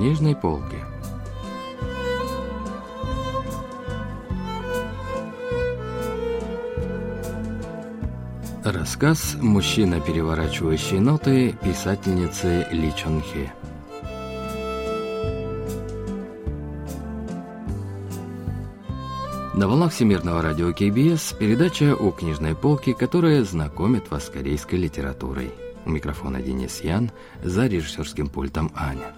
книжной полки. Рассказ «Мужчина, переворачивающий ноты» писательницы Ли Чон Хе. На волнах Всемирного радио КБС передача о книжной полке, которая знакомит вас с корейской литературой. У микрофона Денис Ян, за режиссерским пультом Аня.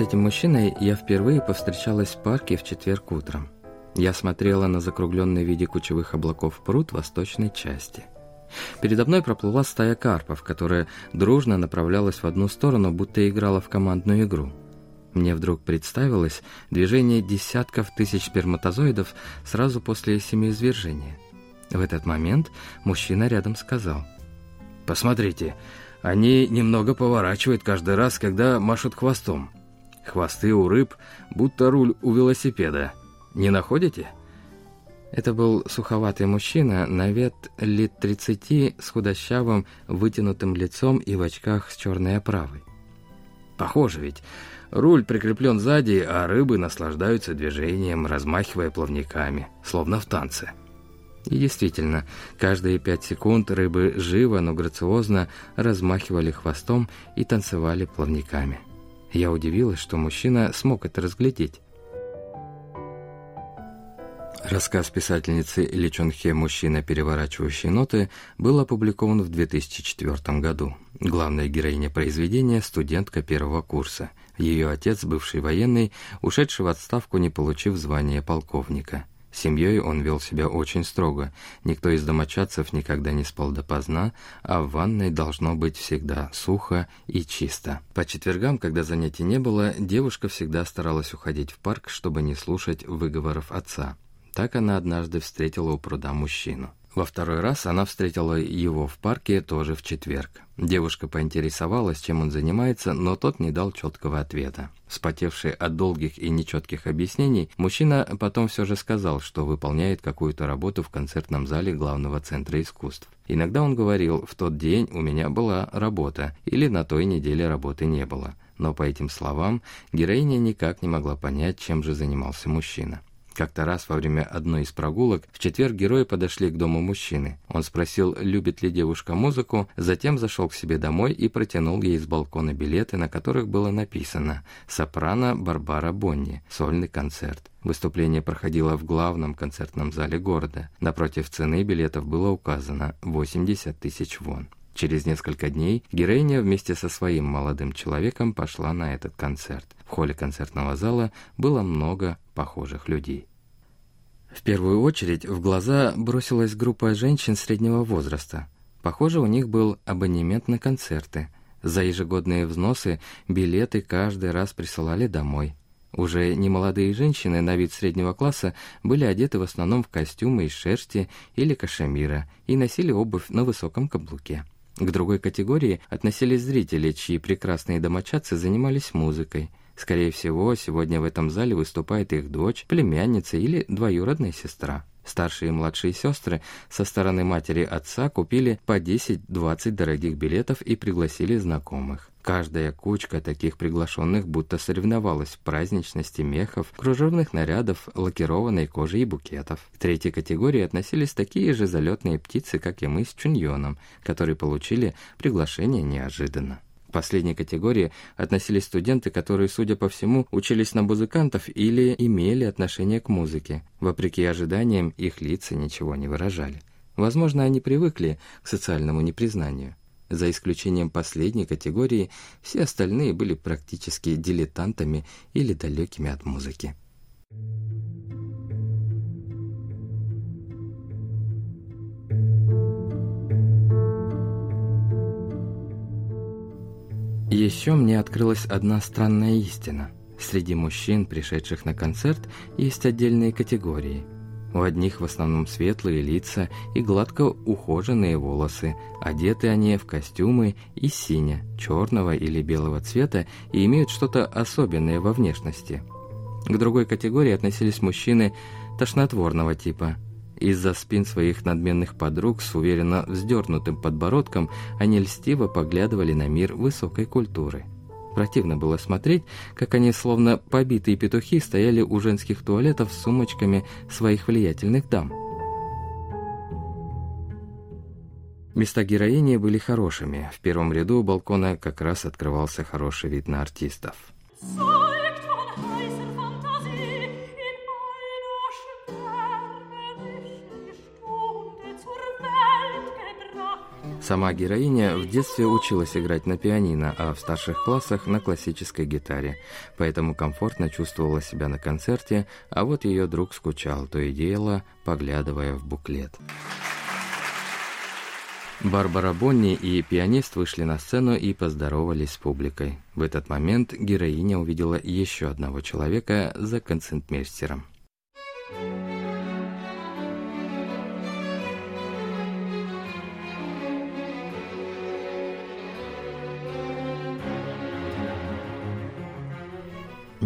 С этим мужчиной я впервые повстречалась в парке в четверг утром. Я смотрела на закругленный в виде кучевых облаков пруд восточной части. Передо мной проплыла стая карпов, которая дружно направлялась в одну сторону, будто играла в командную игру. Мне вдруг представилось движение десятков тысяч сперматозоидов сразу после семиизвержения. В этот момент мужчина рядом сказал. «Посмотрите, они немного поворачивают каждый раз, когда машут хвостом. Хвосты у рыб, будто руль у велосипеда. Не находите?» Это был суховатый мужчина, на вид лет 30, с худощавым, вытянутым лицом и в очках с черной оправой. Похоже ведь, руль прикреплен сзади, а рыбы наслаждаются движением, размахивая плавниками, словно в танце. И действительно, каждые пять секунд рыбы живо, но грациозно размахивали хвостом и танцевали плавниками. Я удивилась, что мужчина смог это разглядеть. Рассказ писательницы Ли Чон Хе «Мужчина, переворачивающий ноты» был опубликован в 2004 году. Главная героиня произведения – студентка первого курса. Ее отец, бывший военный, ушедший в отставку, не получив звания полковника. Семьей он вел себя очень строго. Никто из домочадцев никогда не спал допоздна, а в ванной должно быть всегда сухо и чисто. По четвергам, когда занятий не было, девушка всегда старалась уходить в парк, чтобы не слушать выговоров отца. Так она однажды встретила у пруда мужчину. Во второй раз она встретила его в парке тоже в четверг. Девушка поинтересовалась, чем он занимается, но тот не дал четкого ответа. Вспотевший от долгих и нечетких объяснений, мужчина потом все же сказал, что выполняет какую-то работу в концертном зале главного центра искусств. Иногда он говорил, в тот день у меня была работа, или на той неделе работы не было. Но по этим словам героиня никак не могла понять, чем же занимался мужчина. Как-то раз во время одной из прогулок в четверг герои подошли к дому мужчины. Он спросил, любит ли девушка музыку, затем зашел к себе домой и протянул ей с балкона билеты, на которых было написано «Сопрано Барбара Бонни. Сольный концерт». Выступление проходило в главном концертном зале города. Напротив цены билетов было указано 80 тысяч вон. Через несколько дней героиня вместе со своим молодым человеком пошла на этот концерт. В холле концертного зала было много похожих людей. В первую очередь в глаза бросилась группа женщин среднего возраста. Похоже, у них был абонемент на концерты. За ежегодные взносы билеты каждый раз присылали домой. Уже немолодые женщины на вид среднего класса были одеты в основном в костюмы из шерсти или кашемира и носили обувь на высоком каблуке. К другой категории относились зрители, чьи прекрасные домочадцы занимались музыкой. Скорее всего, сегодня в этом зале выступает их дочь, племянница или двоюродная сестра. Старшие и младшие сестры со стороны матери отца купили по 10-20 дорогих билетов и пригласили знакомых. Каждая кучка таких приглашенных будто соревновалась в праздничности мехов, кружевных нарядов, лакированной кожи и букетов. К третьей категории относились такие же залетные птицы, как и мы с Чуньоном, которые получили приглашение неожиданно. К последней категории относились студенты, которые, судя по всему, учились на музыкантов или имели отношение к музыке. Вопреки ожиданиям, их лица ничего не выражали. Возможно, они привыкли к социальному непризнанию. За исключением последней категории, все остальные были практически дилетантами или далекими от музыки. Еще мне открылась одна странная истина. Среди мужчин, пришедших на концерт, есть отдельные категории. У одних в основном светлые лица и гладко ухоженные волосы, одеты они в костюмы и синя, черного или белого цвета и имеют что-то особенное во внешности. К другой категории относились мужчины тошнотворного типа. Из-за спин своих надменных подруг с уверенно вздернутым подбородком они льстиво поглядывали на мир высокой культуры. Противно было смотреть, как они, словно побитые петухи, стояли у женских туалетов с сумочками своих влиятельных дам. Места героини были хорошими. В первом ряду балкона как раз открывался хороший вид на артистов. Сама героиня в детстве училась играть на пианино, а в старших классах на классической гитаре, поэтому комфортно чувствовала себя на концерте, а вот ее друг скучал, то и дело, поглядывая в буклет. Барбара Бонни и пианист вышли на сцену и поздоровались с публикой. В этот момент героиня увидела еще одного человека за концертмейстером.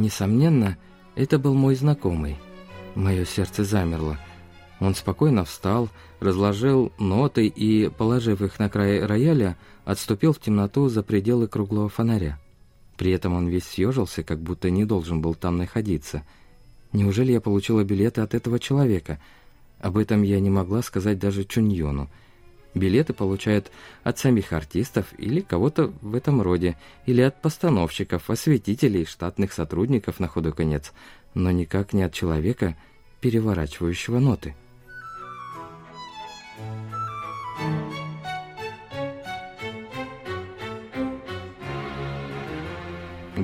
Несомненно, это был мой знакомый. Мое сердце замерло. Он спокойно встал, разложил ноты и, положив их на край рояля, отступил в темноту за пределы круглого фонаря. При этом он весь съежился, как будто не должен был там находиться. Неужели я получила билеты от этого человека? Об этом я не могла сказать даже Чуньону. Билеты получают от самих артистов или кого-то в этом роде, или от постановщиков, осветителей, штатных сотрудников на ходу конец, но никак не от человека, переворачивающего ноты.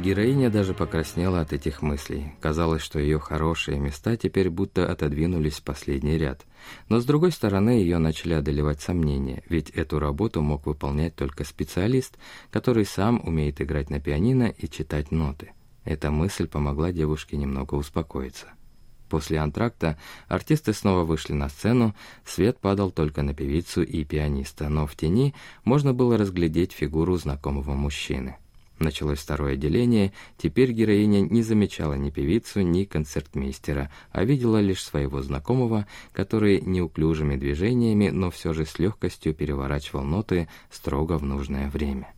Героиня даже покраснела от этих мыслей. Казалось, что ее хорошие места теперь будто отодвинулись в последний ряд. Но с другой стороны, ее начали одолевать сомнения, ведь эту работу мог выполнять только специалист, который сам умеет играть на пианино и читать ноты. Эта мысль помогла девушке немного успокоиться. После антракта артисты снова вышли на сцену, свет падал только на певицу и пианиста, но в тени можно было разглядеть фигуру знакомого мужчины. Началось второе отделение, теперь героиня не замечала ни певицу, ни концертмейстера, а видела лишь своего знакомого, который неуклюжими движениями, но все же с легкостью переворачивал ноты строго в нужное время.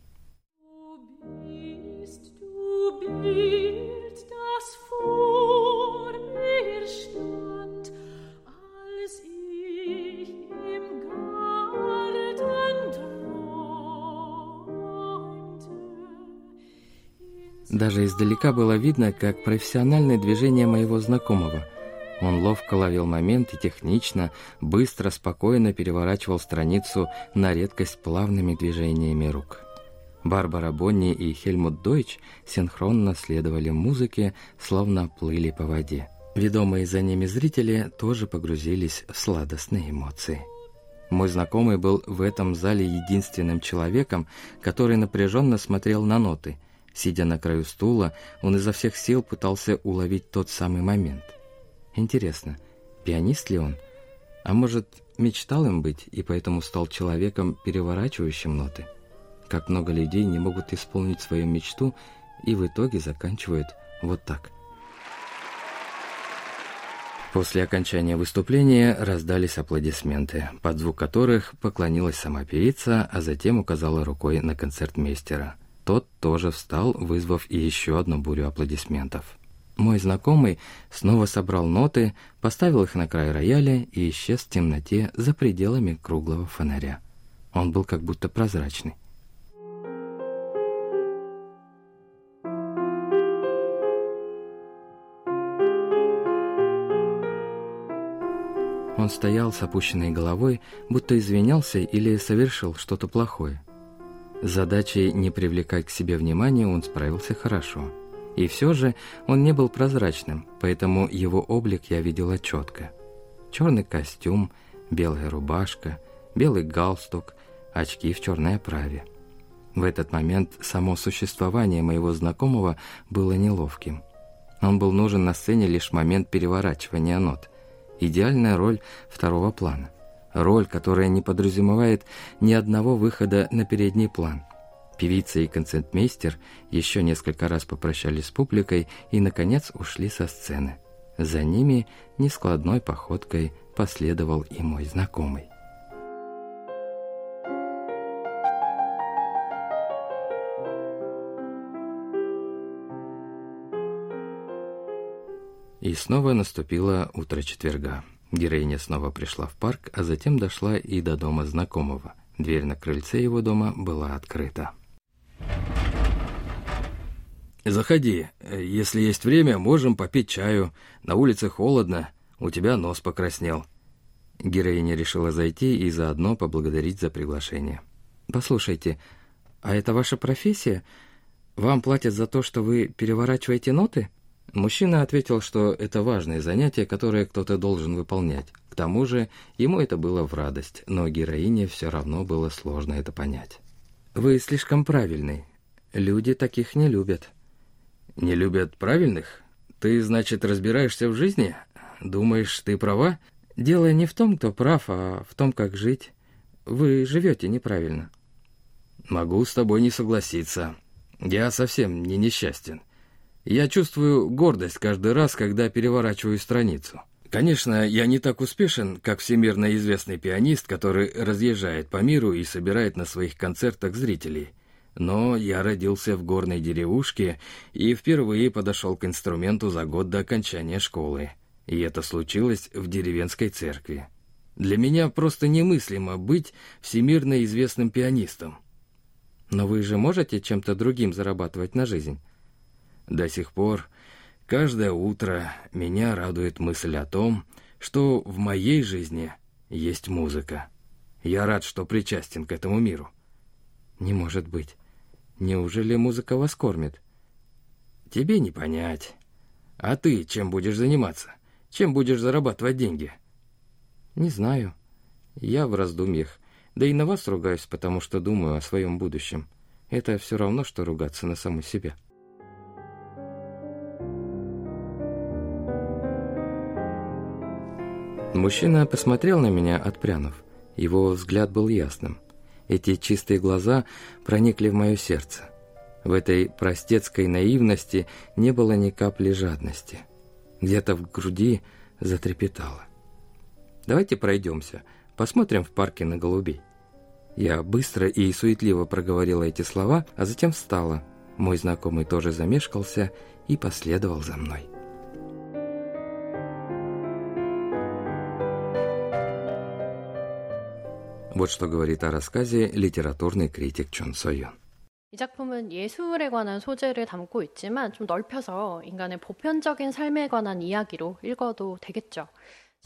Du Даже издалека было видно, как профессиональное движение моего знакомого. Он ловко ловил момент и технично, быстро, спокойно переворачивал страницу на редкость плавными движениями рук. Барбара Бонни и Хельмут Дойч синхронно следовали музыке, словно плыли по воде. Ведомые за ними зрители тоже погрузились в сладостные эмоции. Мой знакомый был в этом зале единственным человеком, который напряженно смотрел на ноты – Сидя на краю стула, он изо всех сил пытался уловить тот самый момент. Интересно, пианист ли он? А может, мечтал им быть и поэтому стал человеком, переворачивающим ноты? Как много людей не могут исполнить свою мечту и в итоге заканчивают вот так. После окончания выступления раздались аплодисменты, под звук которых поклонилась сама певица, а затем указала рукой на концертмейстера – тоже встал, вызвав еще одну бурю аплодисментов. Мой знакомый снова собрал ноты, поставил их на край рояля и исчез в темноте за пределами круглого фонаря. Он был как будто прозрачный. Он стоял с опущенной головой, будто извинялся или совершил что-то плохое. Задачей не привлекать к себе внимания он справился хорошо. И все же он не был прозрачным, поэтому его облик я видела четко. Черный костюм, белая рубашка, белый галстук, очки в черной оправе. В этот момент само существование моего знакомого было неловким. Он был нужен на сцене лишь в момент переворачивания нот. Идеальная роль второго плана. Роль, которая не подразумевает ни одного выхода на передний план. Певица и концертмейстер еще несколько раз попрощались с публикой и, наконец, ушли со сцены. За ними нескладной походкой последовал и мой знакомый. И снова наступило утро четверга. Героиня снова пришла в парк, а затем дошла и до дома знакомого. Дверь на крыльце его дома была открыта. «Заходи. Если есть время, можем попить чаю. На улице холодно, у тебя нос покраснел». Героиня решила зайти и заодно поблагодарить за приглашение. «Послушайте, а это ваша профессия? Вам платят за то, что вы переворачиваете ноты?» Мужчина ответил, что это важное занятие, которое кто-то должен выполнять. К тому же ему это было в радость, но героине все равно было сложно это понять. «Вы слишком правильный. Люди таких не любят». «Не любят правильных? Ты, значит, разбираешься в жизни? Думаешь, ты права?» «Дело не в том, кто прав, а в том, как жить. Вы живете неправильно». «Могу с тобой не согласиться. Я совсем не несчастен». Я чувствую гордость каждый раз, когда переворачиваю страницу. Конечно, я не так успешен, как всемирно известный пианист, который разъезжает по миру и собирает на своих концертах зрителей. Но я родился в горной деревушке и впервые подошел к инструменту за год до окончания школы. И это случилось в деревенской церкви. Для меня просто немыслимо быть всемирно известным пианистом. Но вы же можете чем-то другим зарабатывать на жизнь? До сих пор каждое утро меня радует мысль о том, что в моей жизни есть музыка. Я рад, что причастен к этому миру. Не может быть. Неужели музыка вас кормит? Тебе не понять. А ты чем будешь заниматься? Чем будешь зарабатывать деньги? Не знаю. Я в раздумьях. Да и на вас ругаюсь, потому что думаю о своем будущем. Это все равно, что ругаться на саму себя. Мужчина посмотрел на меня, отпрянув. Его взгляд был ясным. Эти чистые глаза проникли в мое сердце. В этой простецкой наивности не было ни капли жадности. Где-то в груди затрепетало. «Давайте пройдемся, посмотрим в парке на голубей». Я быстро и суетливо проговорила эти слова, а затем встала. Мой знакомый тоже замешкался и последовал за мной. Вот что говорит о рассказе литературный критик Чон Сойон. 이 작품은 예술에 관한 소재를 담고 있지만 좀 넓혀서 인간의 보편적인 삶에 관한 이야기로 읽어도 되겠죠.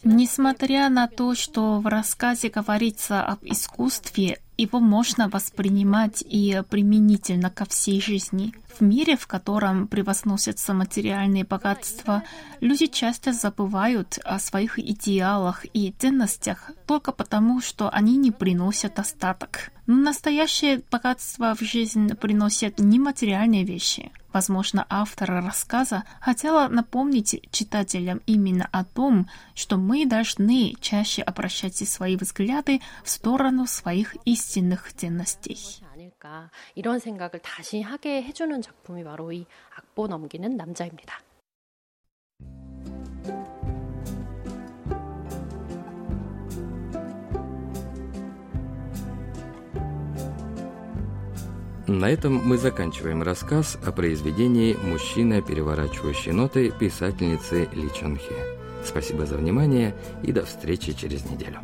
Несмотря на то, что в рассказе говорится об искусстве, его можно воспринимать и применительно ко всей жизни. В мире, в котором превозносятся материальные богатства, люди часто забывают о своих идеалах и ценностях только потому, что они не приносят остаток. Но настоящее богатство в жизнь приносят нематериальные вещи. Возможно, автор рассказа хотела напомнить читателям именно о том, что мы должны чаще обращать свои взгляды в сторону своих истинных ценностей. 이런 생각을 다시 하게 해주는 작품이 바로 이 악보 넘기는 남자입니다. На этом мы заканчиваем рассказ о произведении «Мужчина, переворачивающий ноты» писательницы Ли Чон Хе. Спасибо за внимание и до встречи через неделю.